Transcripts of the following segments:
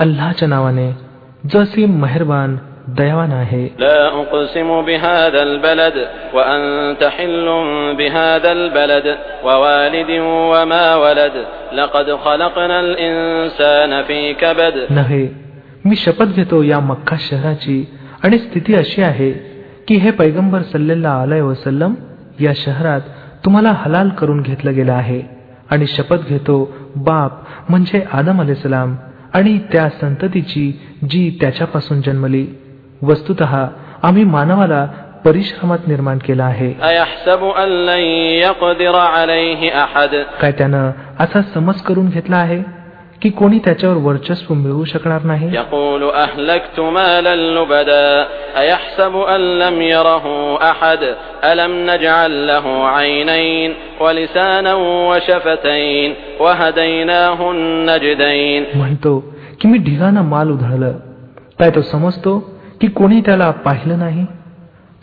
अल्लाच्या नावाने जसे मेहरबान दयावान आहे. नव्हे मी शपथ घेतो या मक्का शहराची. आणि स्थिती अशी आहे की हे पैगंबर सल्लेला आलय वसलम या शहरात तुम्हाला हलाल करून घेतलं गेलं आहे. आणि शपथ घेतो बाप म्हणजे आदम आणि त्या संततीची जी त्याच्यापासून जन्मली. वस्तुत आम्ही मानवाला परिश्रमात निर्माण केला आहे. काय त्यानं असा समज करून घेतला आहे की कोणी त्याच्यावर वर्चस्व मिळवू शकणार नाही? म्हणतो की मी ढिगाना माल उधळलं. काय तो समजतो की कोणी त्याला पाहिलं नाही?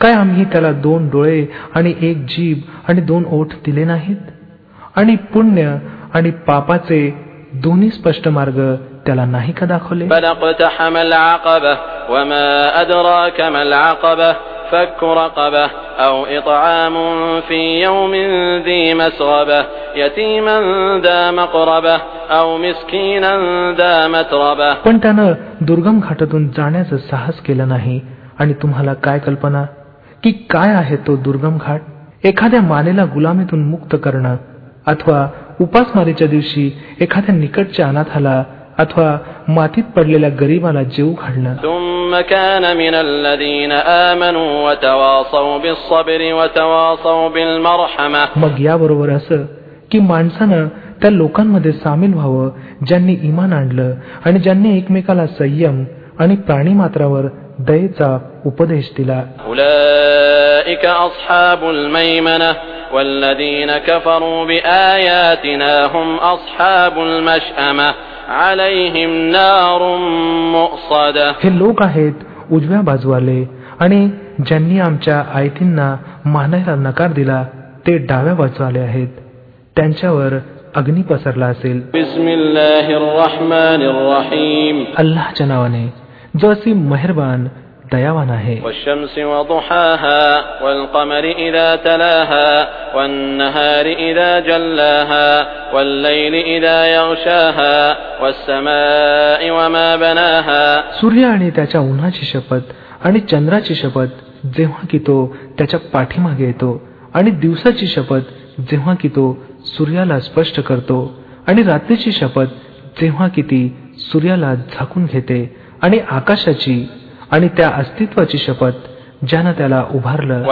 काय आम्ही त्याला दोन डोळे आणि एक जीभ आणि दोन ओठ दिले नाहीत? आणि पुण्य आणि पापाचे दोन्ही स्पष्ट मार्ग त्याला नाही का दाखवले بل اقتحم العقبة وما أدراك ما العقبة فك رقبة أو إطعام في يوم ذي مسغبة يتيما ذا مقربة أو مسكينا ذا متربة पण त्यानं दुर्गम घाटातून जाण्याचं साहस केलं नाही आणि तुम्हाला काय कल्पना की काय आहे तो दुर्गम घाट एखाद्या मानेला गुलामीतून मुक्त करणं अथवा उपासमारीच्या दिवशी एखाद्या निकटच्या अनाथाला अथवा मातीत पडलेल्या गरीबाला जीव घालणं. मग याबरोबर असं की माणसानं त्या लोकांमध्ये सामील व्हावं ज्यांनी इमान आणलं आणि ज्यांनी एकमेकाला संयम आणि प्राणी मात्रावर दयेचा उपदेश दिला. हे लोक आहेत उजव्या बाजूवाले आणि ज्यांनी आमच्या आयतींना मानायला नकार दिला ते डाव्या बाजूवाले आहेत. त्यांच्यावर अग्नी पसरला असेल अल्लाहच्या नावाने जो असे मेहरबान दयावान आहे सूर्य आणि त्याच्या उन्हाची शपथ आणि चंद्राची शपथ जेव्हा की तो त्याच्या पाठीमागे येतो आणि दिवसाची शपथ जेव्हा की तो सूर्याला स्पष्ट करतो आणि रात्रीची शपथ जेव्हा की ती सूर्याला झाकून घेते आणि आकाशाची आणि त्या अस्तित्वाची शपथ ज्यानं त्याला उभारलं.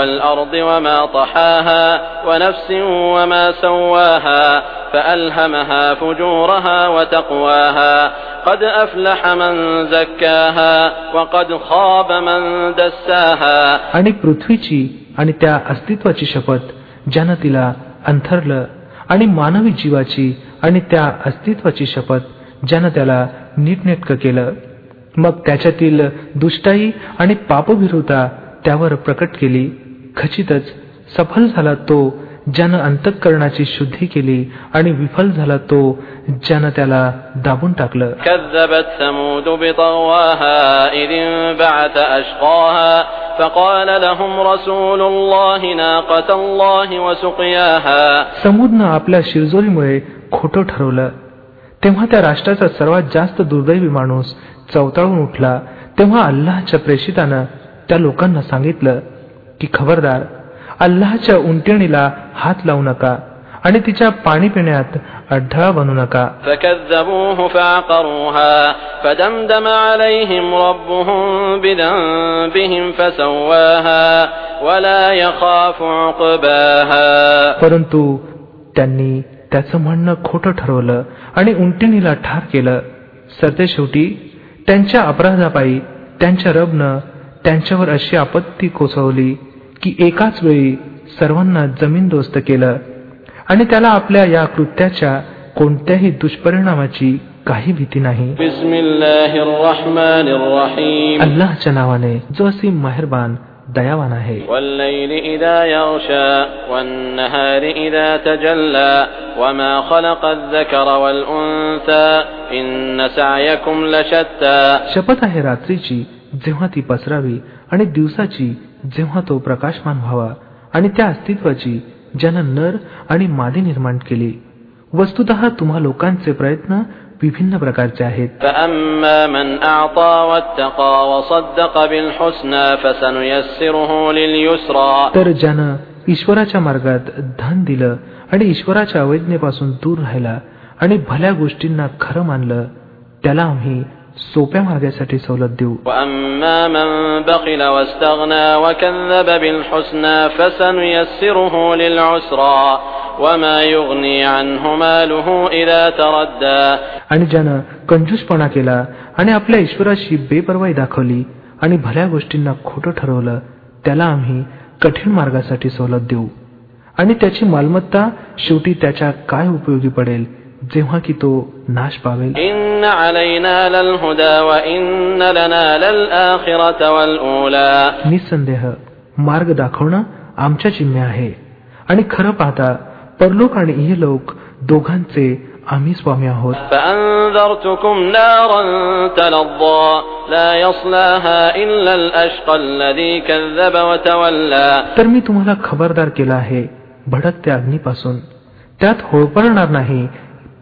आणि पृथ्वीची आणि त्या अस्तित्वाची शपथ ज्यानं तिला अंथरलं आणि मानवी जीवाची आणि त्या अस्तित्वाची शपथ ज्यानं त्याला नीटनेटकं केलं. मग त्याच्यातील दुष्टाई आणि पापभिरुता त्यावर प्रकट केली खचितच सफल झाला तो ज्यानं अंतःकरणाची शुद्धी केली आणि विफल झाला तो ज्यानं त्याला दाबून टाकलं كذبت ثمود بطغواها إذ انبعث أشقاها فقال لهم رسول الله ناقة الله وسقياها समूदनं आपल्या शिरजोरीमुळे खोटं ठरवलं तेव्हा त्या राष्ट्राचा सर्वात जास्त दुर्दैवी माणूस चवताळून उठला. तेव्हा अल्लाहच्या प्रेषितानं त्या लोकांना सांगितलं की खबरदार अल्लाहच्या उंटिणीला हात लावू नका आणि तिच्या पाणी पिण्यात अडथळा बनू नका. परंतु त्यांनी त्याचं म्हणणं खोटं ठरवलं आणि उंटिणीला ठार केलं. सरतेशेवटी त्यांच्या अपराधापायी त्यांच्या रबनं त्यांच्यावर अशी आपत्ती कोसवली की एकाच वेळी सर्वांना जमीन दोस्त केलं आणि त्याला आपल्या या कृत्याच्या कोणत्याही दुष्परिणामाची काही भीती नाही. अल्लाहच्या नावाने जो असे मेहरबान दयावान आहे والليل إذا يغشى والنهار إذا تجلى وما خلق الذكر والأنثى إن سعيكم لشتى शपथ आहे रात्रीची जेव्हा ती पसरावी आणि दिवसाची जेव्हा तो प्रकाशमान व्हावा आणि त्या अस्तित्वाची ज्यानं नर आणि मादी निर्माण केली वस्तुत तुम्हा लोकांचे प्रयत्न विभिन्न प्रकारचे आहेत. तर ज्यानं ईश्वराच्या मार्गात धन दिलं आणि ईश्वराच्या अवैज्ञेपासून दूर राहिला आणि भल्या गोष्टींना खरं मानलं त्याला आम्ही सोप्या मार्गासाठी सवलत देऊ. आणि ज्यानं कंजूसपणा केला आणि आपल्या ईश्वराशी बेपरवाई दाखवली आणि भल्या गोष्टींना खोटं ठरवलं त्याला आम्ही कठीण मार्गासाठी सवलत देऊ. आणि त्याची मालमत्ता शेवटी त्याच्या काय उपयोगी पडेल? जेव्हा की तो नाश पावेल. निसंदेह मार्ग दाखवणं आमच्या जिम्मे आहे. आणि खरं पाहता परलोक आणि इहलोक दोघांचे आम्ही स्वामी आहोत. तर मी तुम्हाला खबरदार केला आहे भडकत्या अग्नीपासून. त्यात होळपळणार नाही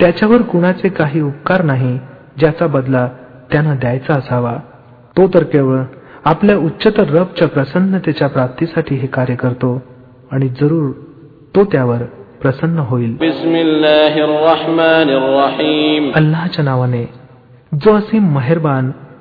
त्याच्यावर कुणाचे काही उपकार नाही ज्याचा बदला त्यानं द्यायचा असावा. तो तर केवळ आपल्या उच्चतर रबच्या प्रसन्नतेच्या प्राप्तीसाठी हे कार्य करतो आणि जरूर तो त्यावर प्रसन्न होईल अल्लाच्या नावाने जो असे मेहरबान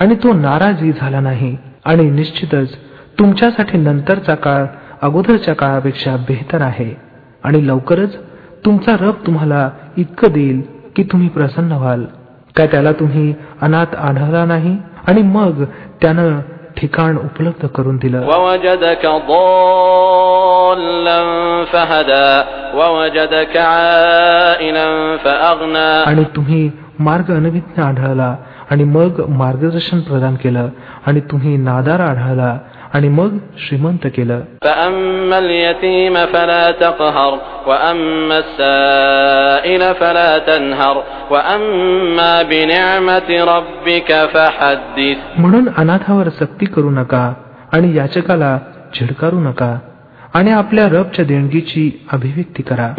आणि तो नाराजही झाला नाही आणि निश्चितच तुमच्यासाठी नंतरचा काळ अगोदरच्या काळापेक्षा बेहतर आहे आणि लवकरच तुमचा रब तुम्हाला इतकं देईल की तुम्ही प्रसन्न व्हाल काय त्याला तुम्ही अनाथ आढळला नाही आणि मग त्यानं ठिकाण उपलब्ध करून दिलं ووجدك ضالا فهدى ووجدك عائلا فأغنى आणि तुम्ही मार्ग अनभिज्ञ आढळला आणि मग मार्गदर्शन प्रदान केलं आणि तुम्ही नादार आढळला आणि मग श्रीमंत केलं. म्हणून अनाथावर सक्ती करू नका आणि याचकाला झिडकारू नका आणि आपल्या रबच्या देणगीची अभिव्यक्ती करा.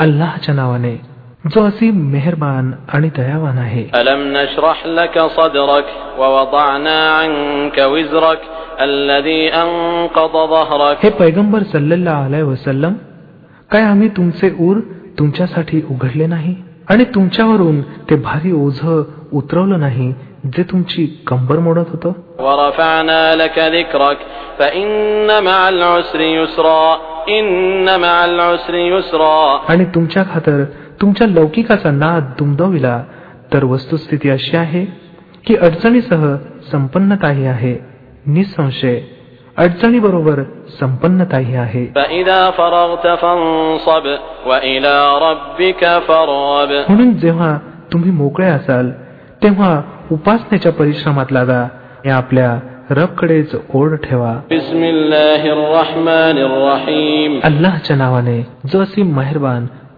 अल्लाहच्या नावाने. जो असी मेहरबान आणि दयावान आहे ألم نشرح لك صدرك ووضعنا عنك وزرك الذي أنقض ظهرك हे पैगंबर सल्लल्ला अलय वसल्लम काय आम्ही तुमचे ऊर तुमच्यासाठी उघडले नाही आणि तुमच्यावरून ते भारी ओझ उतरवलं नाही जे तुमची कंबर मोडत होतं ورفعنا لك ذكرك فإن مع العسر يسرا إن مع العسر يسرا आणि तुमच्या खातर तुमच्या लौकिकाचा नाद दुमदविला. तर वस्तुस्थिती अशी आहे की अडचणीसह संपन्नताही आहे. निसंशय. अडचणी बरोबर संपन्नताही आहे. म्हणून जेव्हा तुम्ही मोकळे असाल तेव्हा उपासनेच्या परिश्रमात लागा. या आपल्या रबकडेच ओढ ठेवा. अल्लाहच्या नावाने जो असीम मेहरबान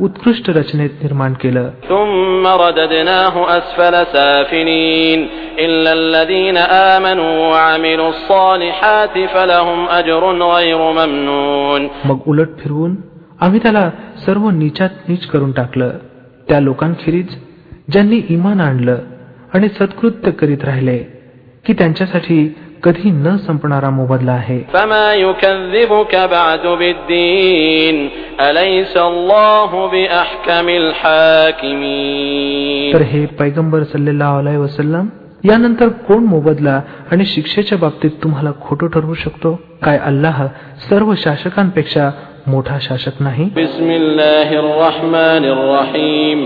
उत्कृष्ट रचनेत निर्माण केलं. मग उलट फिरवून आम्ही त्याला सर्व नीचात नीच करून टाकलं. त्या लोकांखेरीज ज्यांनी इमान आणलं आणि सत्कृत्य करीत राहिले की त्यांच्यासाठी कधी न संपणारा मोबदला आहे. तर हे पैगंबर सल्लेला वसलम यानंतर कोण मोबदला आणि शिक्षेच्या बाबतीत तुम्हाला खोटं ठरवू शकतो? काय अल्लाह सर्व शासकांपेक्षा मोठा शासक नाही?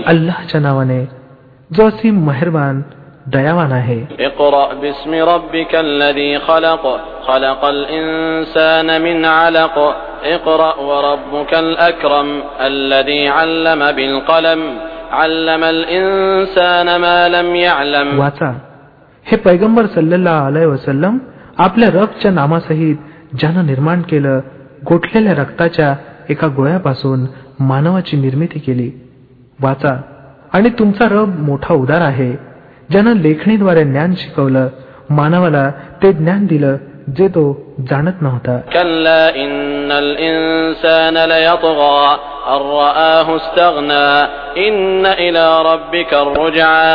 अल्लाहच्या नावाने जो असी मेहरबान दयावान आहे. वाचा. हे पैगंबर सल्लेला अलय वसलम आपल्या रबच्या नामासहित ज्यानं निर्माण केलं गोठलेल्या रक्ताच्या एका गोळ्यापासून मानवाची निर्मिती केली. वाचा. आणि तुमचा रब मोठा उदार आहे. ज्यानं लेखणीद्वारे ज्ञान शिकवलं मानवाला ते ज्ञान दिलं जे तो जाणत नव्हता.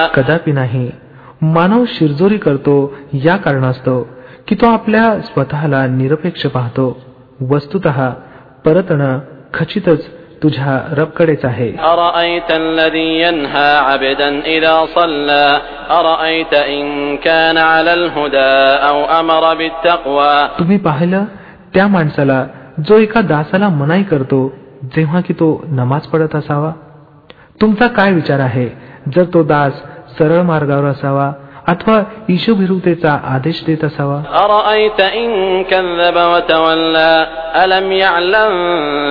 कदापि नाही. मानव शिरजोरी करतो या कारणास्तव की तो आपल्या स्वतःला निरपेक्ष पाहतो. वस्तुत परतण खचितच तुझ्या रबकडेच आहे. أرأيت الذي ينهى عبدا إذا صلى أرأيت إن كان على الهدى أو أمر بالتقوى तुम्ही पाहिलं त्या माणसाला जो एका दासाला मनाई करतो जेव्हा की तो नमाज पडत असावा तुमचा काय विचार आहे जर तो दास सरळ मार्गावर असावा अथवा ईशुभिरुतेचा आदेश देत असावा أرأيت إن كذب وتولى ألم يعلم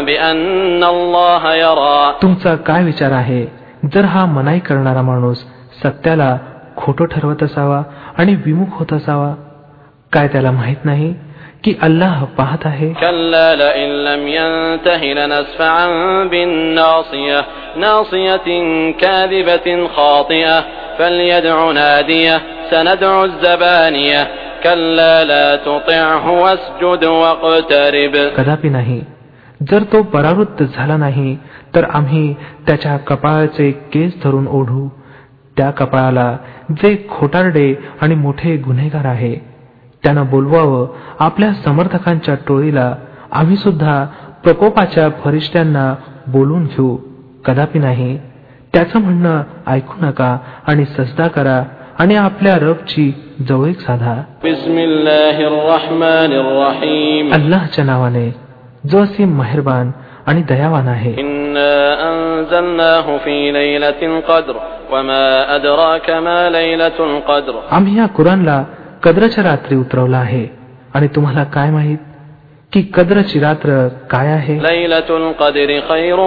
بأن الله يرى तुमचा काय विचार आहे जर हा मनाई करणारा माणूस सत्याला खोटं ठरवत असावा आणि विमुख होत असावा. काय त्याला माहीत नाही की अल्लाह पाहत आहे? कदापि नाही. जर तो परावृत्त झाला नाही तर आम्ही त्याच्या कपाळाचे केस धरून ओढू. त्या कपाळाला जे खोटारडे आणि मोठे गुन्हेगार आहे त्यांना बोलवावं आपल्या समर्थकांच्या टोळीला आम्ही सुद्धा प्रकोपाच्या फरिष्ट्यांना बोलून घेऊ. कदापि नाही. त्याचं म्हणणं ऐकू नका आणि सजदा करा आणि आपल्या रबची जवळीक साधा. अल्लाहच्या नावाने जो असे मेहरबान आणि दयावान आहे. إنا أنزلناه في ليلة القدر وما أدراك ما ليلة القدر आम्ही या कुरानला कद्रच्या रात्री उतरवला आहे आणि तुम्हाला काय माहित की कद्रची रात्र काय आहे ليلة القدر خير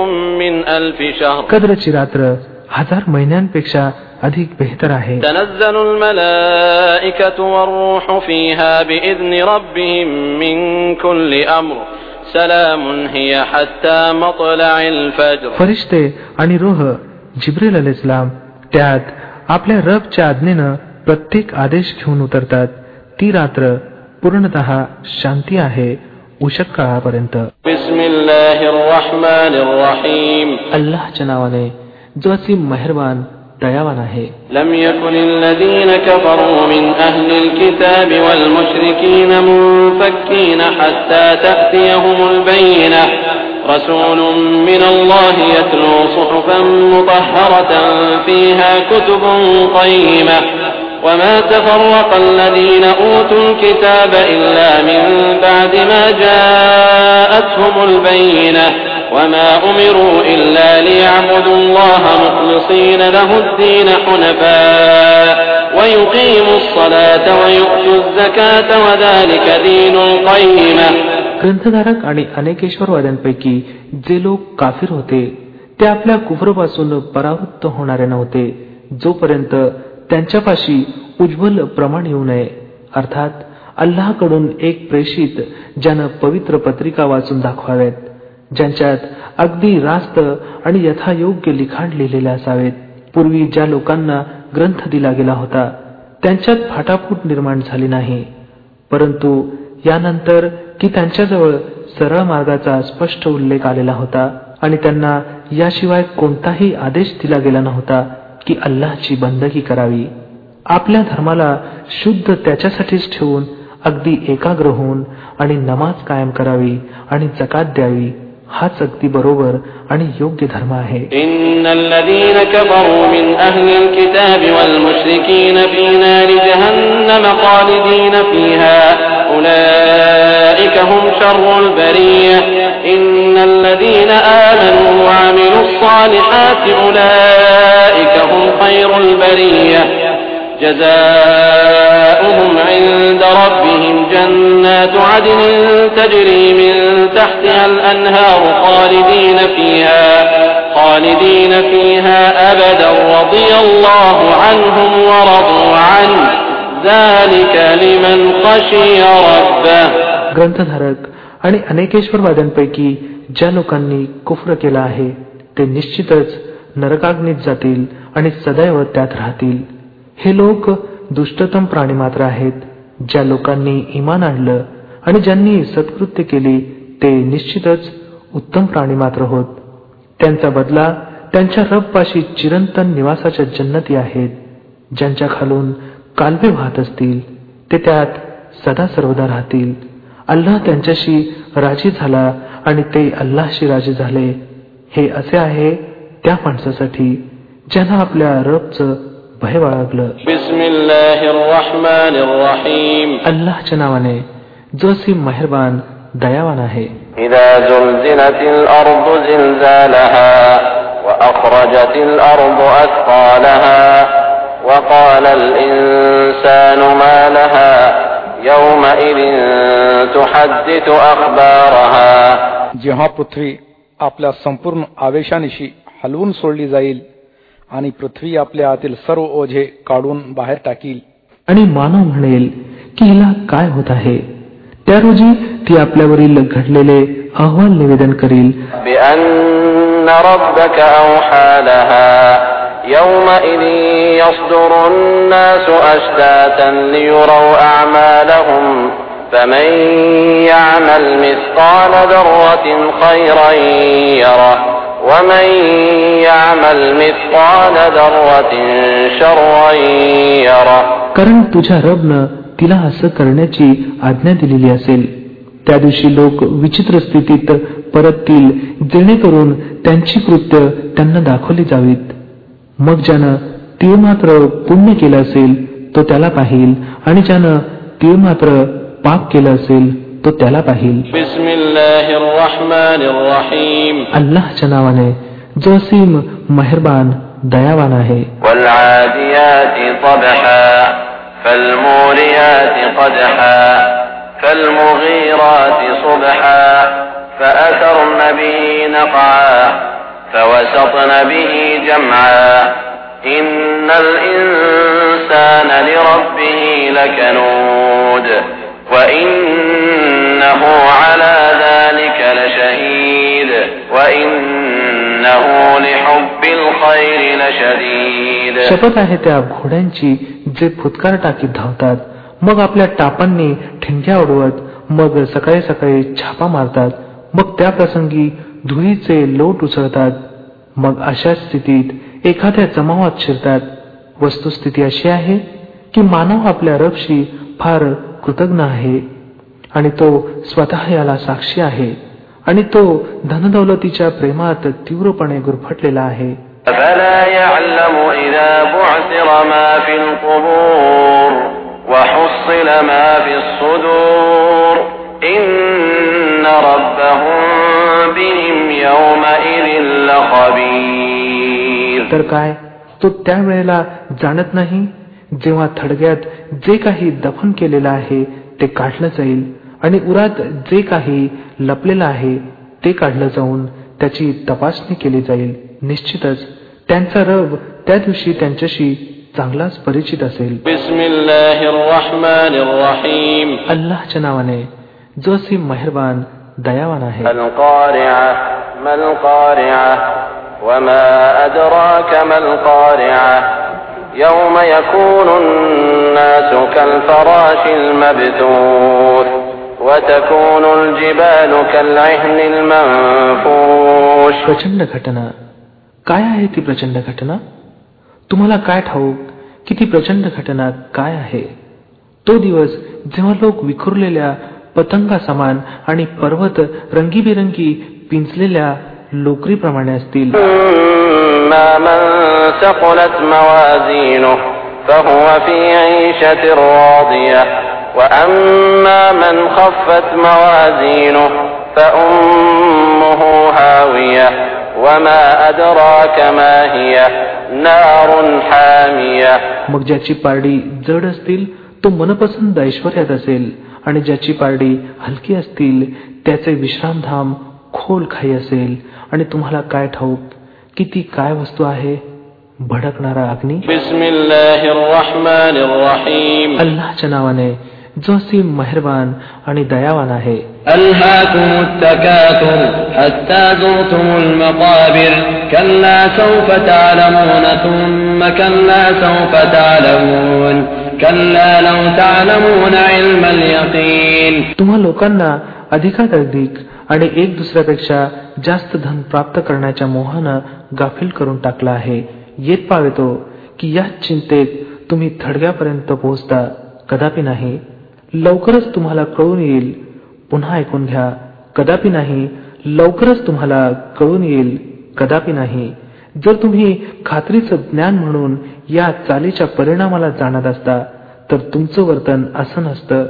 من ألف شهر कद्रची रात्र हजार महिन्यांपेक्षा अधिक बेहतर आहे تنزل الملائكة والروح فيها بإذن ربهم من كل أمر फरिश्ते आणि रोह जिब्रेल अल इस्लाम त्यात आपल्या रबच्या आज्ञेनं प्रत्येक आदेश घेऊन उतरतात. ती रात्र पूर्णत शांती आहे उशक काळापर्यंत. अल्लाहच्या नावाने जो असीम मेहरबान ديوان هي لم يكن الذين كفروا من أهل الكتاب والمشركين منفكين حتى تأتيهم البينة. رسول من الله يتلو صحفا مطهرة فيها كتب قيمة. وما تفرق الذين أوتوا الكتاب إلا من بعد ما جاءتهم البينة. وما أمروا إلا ليعبدوا الله مخلصين له الدين حنفاء ويقيموا الصلاة ويؤتوا الزكاة وذلك دين القيمة ग्रंथधारक आणि अनेकेश्वरवाद्यांपैकी जे लोक काफिर होते ते आपल्या कुफरपासून परावृत्त होणारे नव्हते जोपर्यंत त्यांच्यापाशी उज्ज्वल प्रमाण येऊ नये अर्थात अल्लाकडून एक प्रेषित ज्यानं पवित्र पत्रिका वाचून दाखवाव्यात ज्यांच्यात अगदी रास्त आणि यथायोग्य लिखाण लिहिलेले असावेत. पूर्वी ज्या लोकांना ग्रंथ दिला गेला होता त्यांच्यात फाटाफूट निर्माण झाली नाही. परंतु यानंतर की त्यांच्याजवळ सरळ मार्गाचा स्पष्ट उल्लेख आलेला होता आणि त्यांना याशिवाय कोणताही आदेश दिला गेला नव्हता की अल्लाची बंदगी करावी. आपल्या धर्माला शुद्ध त्याच्यासाठीच ठेवून अगदी एकाग्र होऊन आणि नमाज कायम करावी आणि जकात द्यावी. हाच अगदी बरोबर आणि योग्य धर्म आहे. جزاؤهم عند ربهم جنات عدن تجري من تحتها الأنهار خالدين فيها خالدين فيها أبدا رضي الله عنهم ورضوا عنه ذلك لمن خشي ربه ग्रंथधारक आणि अनेकेश्वरवाद्यांपैकी ज्या लोकांनी कुफ्र केला आहे ते निश्चितच नरकाग्नीत जातील आणि सदैव त्यात राहतील हे लोक दुष्टतम प्राणी मात्र आहेत ज्या लोकांनी इमान आणलं आणि ज्यांनी सत्कृत्य केली ते निश्चितच उत्तम प्राणी मात्र होत. त्यांचा बदला त्यांच्या रबपाशी चिरंतन निवासाच्या जन्नती आहेत ज्यांच्या खालून कालवे वाहत असतील ते त्यात सदा सर्वदा राहतील. अल्लाह त्यांच्याशी राजी झाला आणि ते अल्लाशी राजी झाले. हे असे आहे त्या माणसासाठी ज्यांना आपल्या रबचं भय बाळगलं अल्लाच्या नावाने जो सी मेहरबान दयावान आहे وأخرجت الأرض أثقالها وقال الإنسان ما لها يومئذ تحدث أخبارها जेव्हा पृथ्वी आपल्या संपूर्ण आवेशानिशी हलवून सोडली जाईल आणि पृथ्वी आपल्या आतील सर्व ओझे काढून बाहेर टाकील आणि मानव म्हणेल की हिला काय होत आहे त्या रोजी ती आपल्यावरील घडलेले अहवाल निवेदन करील يومئذ يصدر الناس أشتاتا ليروا أعمالهم فمن يعمل مثقال ذرة خيرا يره ومن يعمل مثقال ذرة شرا يره कारण तुझ्या रबनं तिला असं करण्याची आज्ञा दिलेली असेल त्या दिवशी लोक विचित्र स्थितीत परततील जेणेकरून त्यांची कृत्य त्यांना दाखवली जावीत मग ज्यानं तीळ मात्र पुण्य केलं असेल तो त्याला पाहिल आणि ज्यानं तीळ मात्र पाप केलं असेल तो त्याला पाहिल अल्लाच्या नावाने जो असीम मेहरबान दयावान आहे فالموريات قدحا فالمغيرات صبحا فأثرن به نقعا فوسطن به جمعا إن الإنسان لربه لكنود وإنه على ذلك لشهيد وإنه لحب الخير لشديد शपथ आहे त्या घोड्यांची जे फुतकार टाकीत धावतात मग आपल्या टापांनी ठिणग्या उडवत मग सकाळी सकाळी छापा मारतात मग त्या प्रसंगी धुळीचे लोट उसळतात मग अशा स्थितीत एखाद्या जमावात शिरतात वस्तुस्थिती अशी आहे की मानव आपल्या रबशी फार कृतज्ञ आहे आणि तो स्वतः याला साक्षी आहे आणि तो धनदौलतीच्या प्रेमात तीव्रपणे गुरफटलेला आहे. तर काय? तो त्यावेळेला जाणत नाही? जेव्हा थडग्यात जे काही दफन केलेलं आहे ते काढलं जाईल आणि उरात जे काही लपलेलं आहे ते काढलं जाऊन त्याची तपासणी केली जाईल निश्चितच त्यांचा रब त्या दिवशी त्यांच्याशी चांगलाच परिचित असेल अल्लाच्या नावाने जो असी मेहरबान दयावान आहे وما أدراك ما القارعة يوم يكون الناس كالفراش المبثوث وتكون الجبال كالعهن المنفوش प्रचंड घटना काय आहे ती प्रचंड घटना तुम्हाला काय ठाऊक की ती प्रचंड घटना काय आहे तो दिवस जेव्हा लोक विखुरलेल्या पतंगा समान आणि पर्वत रंगीबेरंगी पिंचलेल्या लोकरीप्रमाणे असतील فهو في عيشة راضية وأما من خفت موازينه فأمه هاوية وما أدراك ما هي نار حامية मग ज्याची पारडी जड असतील तो मनपसंत ऐश्वर्यात असेल आणि ज्याची पारडी हलकी असतील त्याचे विश्रामधाम खोल खाई असेल आणि तुम्हाला काय ठाऊक की ती काय वस्तू आहे? भडकणारा अग्नी? अल्लाच्या नावाने जो असी मेहरबान आणि दयावान आहे. तुम्हा लोकांना अधिकात अधिक आणि एक दुसऱ्यापेक्षा जास्त धन प्राप्त करण्याच्या मोहानं गाफील करून टाकला आहे. येत पावेतो की या चिंतेत तुम्ही थडग्यापर्यंत पोहोचता. कदापि नाही. लवकरच तुम्हाला कळून येईल. पुन्हा ऐकून घ्या. कदापि नाही. लवकरच तुम्हाला कळून येईल. कदापि नाही. जर तुम्ही खात्रीचं ज्ञान म्हणून या चालीच्या परिणामाला जाणत असता तर तुमचं वर्तन असं नसतं.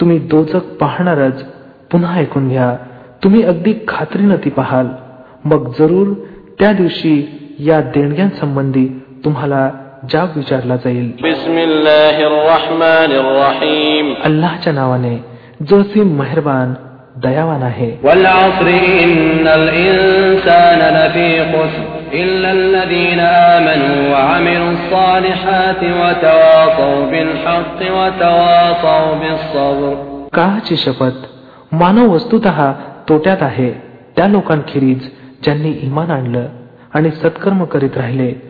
तुम्ही दोचक पाहणारच पुन्हा ऐकून घ्या. तुम्ही अगदी खात्रीनं ती पाहाल. मग जरूर त्या दिवशी या देणग्यांसंबंधी तुम्हाला जाब विचारला जाईल. अल्लाच्या नावाने जो सी मेहरबान दयावान आहे. काची शपथ मानव वस्तुत तोट्यात आहे. त्या लोकांखेरीज ज्यांनी इमान आणलं आणि सत्कर्म करीत राहिले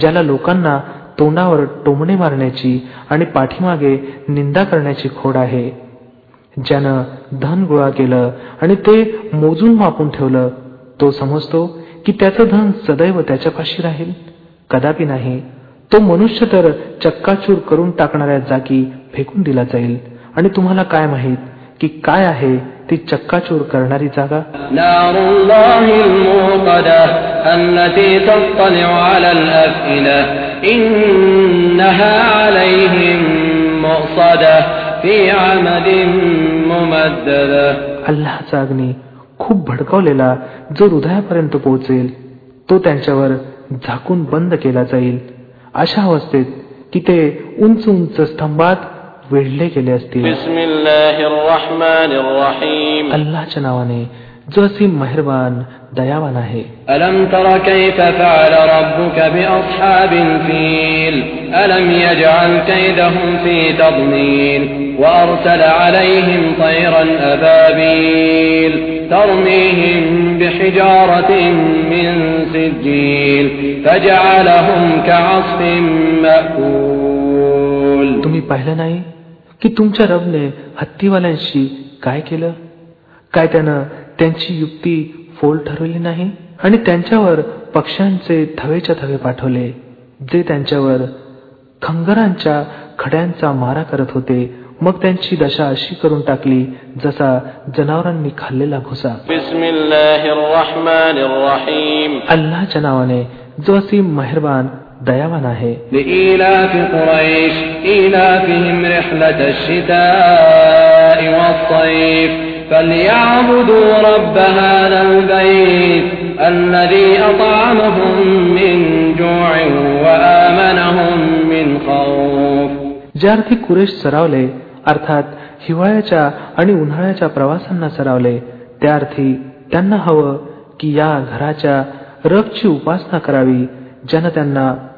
ज्याला लोकांना तोंडावर टोमणे मारण्याची आणि पाठीमागे निंदा करण्याची खोड आहे. ज्यानं धन गोळा केलं आणि ते मोजून मापून ठेवलं तो समजतो की त्याचं धन सदैव त्याच्यापाशी राहील. कदापि नाही तो मनुष्य तर चक्काचूर करून टाकणाऱ्या जागी फेकून दिला जाईल. आणि तुम्हाला काय माहीत की काय आहे ती चक्काचूर करणारी जागा? अल्लाचा अग्नी खूप भडकवलेला जो हृदयापर्यंत पोहोचेल तो त्यांच्यावर झाकून बंद केला जाईल. अशा अवस्थेत की ते उंच उंच स्तंभात بسم الله الرحمن الرحيم. الله जो असीम मेहरबान दयावान आहे ألم تر كيف فعل ربك بأصحاب الفيل ألم يجعل كيدهم في تضليل وأرسل عليهم طيرا أبابيل ترميهم بحجارة من سجيل فجعلهم كعصف مأكول तुम्ही पाहिलं की तुमच्या रबने हत्तीवाल्यांशी काय केलं? काय त्यानं त्यांची युक्ती फोल ठरवली नाही? आणि त्यांच्यावर पक्ष्यांचे थवेच्या थवे पाठवले जे त्यांच्यावर खंगरांच्या खड्यांचा मारा करत होते. मग त्यांची दशा अशी करून टाकली जसा जनावरांनी खाल्लेला भुसा. अल्लाच्या नावाने जो असी मेहरबान दयावान आहे فليعبدوا رب هذا البيت الذي أطعمهم من جوع وآمنهم من خوف ज्या अर्थी कुरेश सरावले अर्थात हिवाळ्याच्या आणि उन्हाळ्याच्या प्रवासांना सरावले त्या अर्थी त्यांना हवं की या घराच्या रबची उपासना करावी ज्यानं त्यांना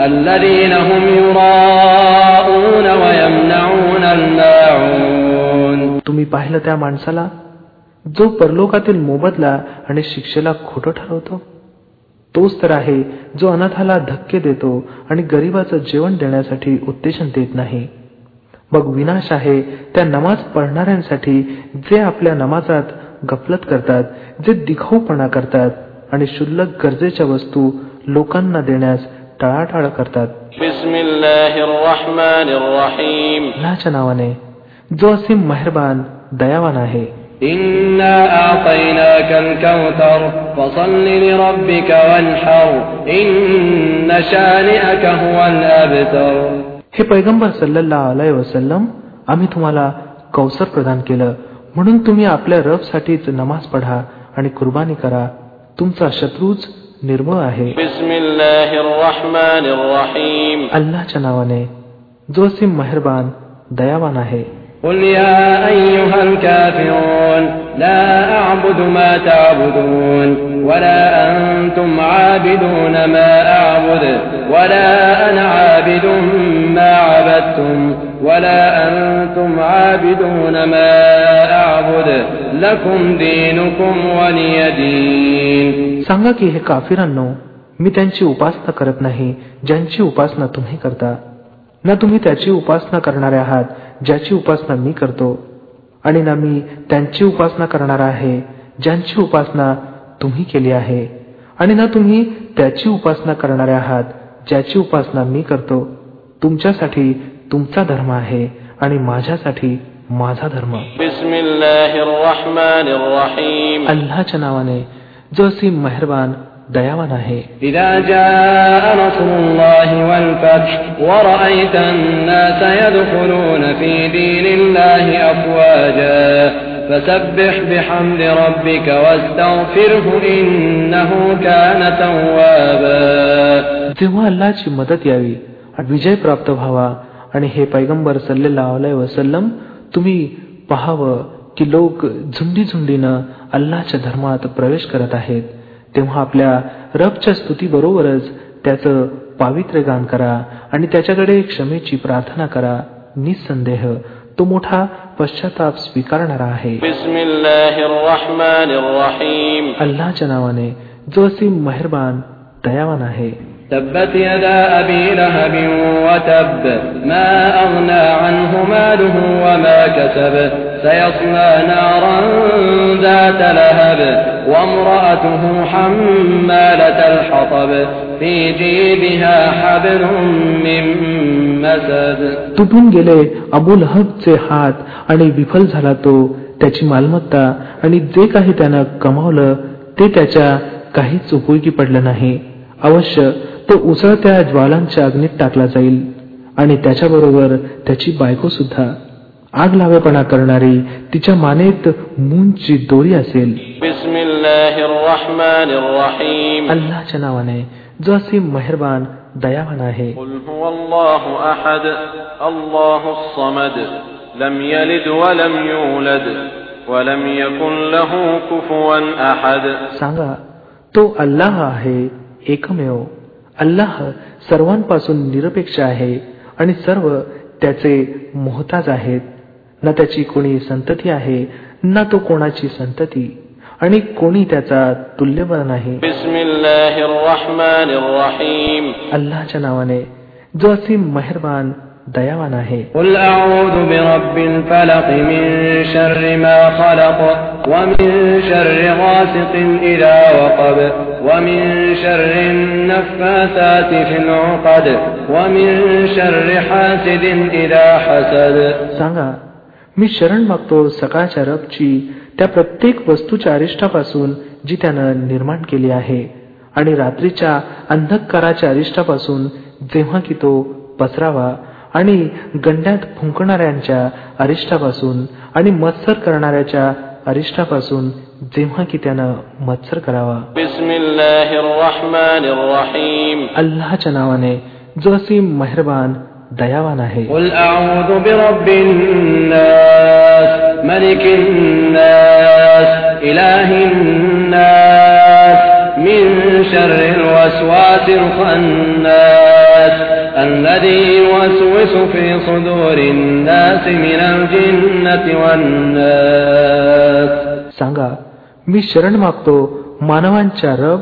الذين هم يراءون ويمنعون الماعون तुम्ही पाहिलं त्या माणसाला जो परलोकातील मोबदला आणि शिक्षेला खोटं ठरवतो तोच तर आहे जो अनाथाला धक्के देतो आणि गरीबाचं जेवण देण्यासाठी उत्तेजन देत नाही मग विनाश आहे त्या नमाज पढणाऱ्यांसाठी जे आपल्या नमाजात गफलत करतात जे दिखाऊपणा करतात आणि शुल्लक गरजेच्या वस्तू लोकांना देण्यास टाळाटाळ करतात. याच्या नावाने. जो असे मेहरबान दयावान आहे. हे पैगंबर सल्ला अलय वसलम आम्ही तुम्हाला कौसर प्रदान केलं. म्हणून तुम्ही आपल्या रबसाठीच नमाज पढा आणि कुर्बानी करा. तुमचा शत्रूच निर्मळ आहे अल्लाच्या नावाने जो सिम मेहरबान दयावान आहे قل يا أيها الكافرون لا أعبد ما تعبدون ولا أنتم عابدون ما أعبد ولا أنا عابد ما عبدتم ولا أنتم عابدون ما أعبد لكم دينكم ولي دين सांगा की हे काफिरांनो मी त्यांची उपासना करत नाही ज्यांची उपासना तुम्ही करता ना तुम्ही त्याची उपासना करणारे आहात ज्याची उपासना मी करतो आणि ना मी त्यांची उपासना करणार आहे ज्यांची उपासना तुम्ही केली आहे आणि ना तुम्ही त्याची उपासना करणारे आहात ज्याची उपासना मी करतो तुमच्यासाठी तुमचा धर्म आहे आणि माझ्यासाठी माझा धर्म अल्लाच्या नावाने जो असी मेहरबान दयावान आहे إذا جاء نصر الله والفتح ورأيت الناس يدخلون في دين الله أفواجا فسبح بحمد ربك واستغفره إنه كان توابا जेव्हा अल्लाची मदत यावी विजय प्राप्त व्हावा आणि हे पैगंबर सल्लेला वसल्लम तुम्ही पहावं की लोक झुंडी झुंडीनं अल्लाच्या धर्मात प्रवेश करत आहेत. तेव्हा आपल्या रबच्या स्तुतीबरोबरच त्याचं पावित्र्य गान करा आणि त्याच्याकडे क्षमेची प्रार्थना करा. निसंदेह तो मोठा पश्चाताप स्वीकारणारा आहे. अल्लाच्या नावाने जो असीम मेहरबान दयावान आहे. تبت يدا أبي لهب وتب ما أغنى عنه ماله وما كسب سيصلى نارا ذات لهب وامرأته حمالة الحطب في جيبها حبل من مسد तुटून गेले अबू लहबचे हात आणि विफल झाला तो त्याची मालमत्ता आणि जे काही त्यानं कमावलं ते त्याच्या काहीच उपयोगी पडलं नाही अवश्य तो उसळत्या ज्वालांच्या अग्नीत टाकला जाईल आणि त्याच्याबरोबर त्याची बायको सुद्धा. आग लावेपणा करणारी तिच्या मानेत मूंची दोरी असेल. अल्लाच्या नावाने जो असे मेहरबान दयावान आहे. सांगा तो अल्लाह आहे एकमेव. अल्लाह सर्वांपासून निरपेक्ष आहे आणि सर्व त्याचे मोहताज आहेत ना त्याची कोणी संतती आहे ना तो कोणाची संतती आणि कोणी त्याचा तुल्यबळ नाही अल्लाच्या नावाने जो असीम मेहरबान दयावान आहे قل أعوذ برب الفلق من شر ما خلق ومن شر غاسق إذا وقب ومن شر النفاثات في العقد ومن شر حاسد إذا حسد सांगा मी शरण मागतो सकाळच्या रबची त्या प्रत्येक वस्तूच्या अरिष्टापासून जी त्यानं निर्माण केली आहे आणि रात्रीच्या अंधकाराच्या अरिष्टापासून जेव्हा की तो पसरावा आणि गंड्यात फुंकणाऱ्यांच्या अरिष्टापासून आणि मत्सर करणाऱ्याच्या अरिष्टापासून जेव्हा की त्यानं मत्सर करावा अल्लाच्या नावाने जो असी मेहरबान दयावान आहे من شر الوسواس الخناس الذي يوسوس في صدور الناس من الجنة والناس सांगा मी शरण मागतो मानवांच्या रब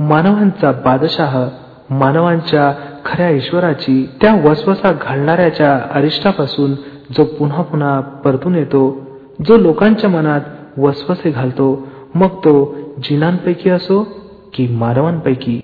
मानवांचा बादशाह मानवांच्या खऱ्या ईश्वराची त्या वसवसा घालणाऱ्याच्या अरिष्टापासून जो पुन्हा पुन्हा परतून येतो जो लोकांच्या मनात वसवसे घालतो मग तो जिनांपैकी असो की मानवांपैकी.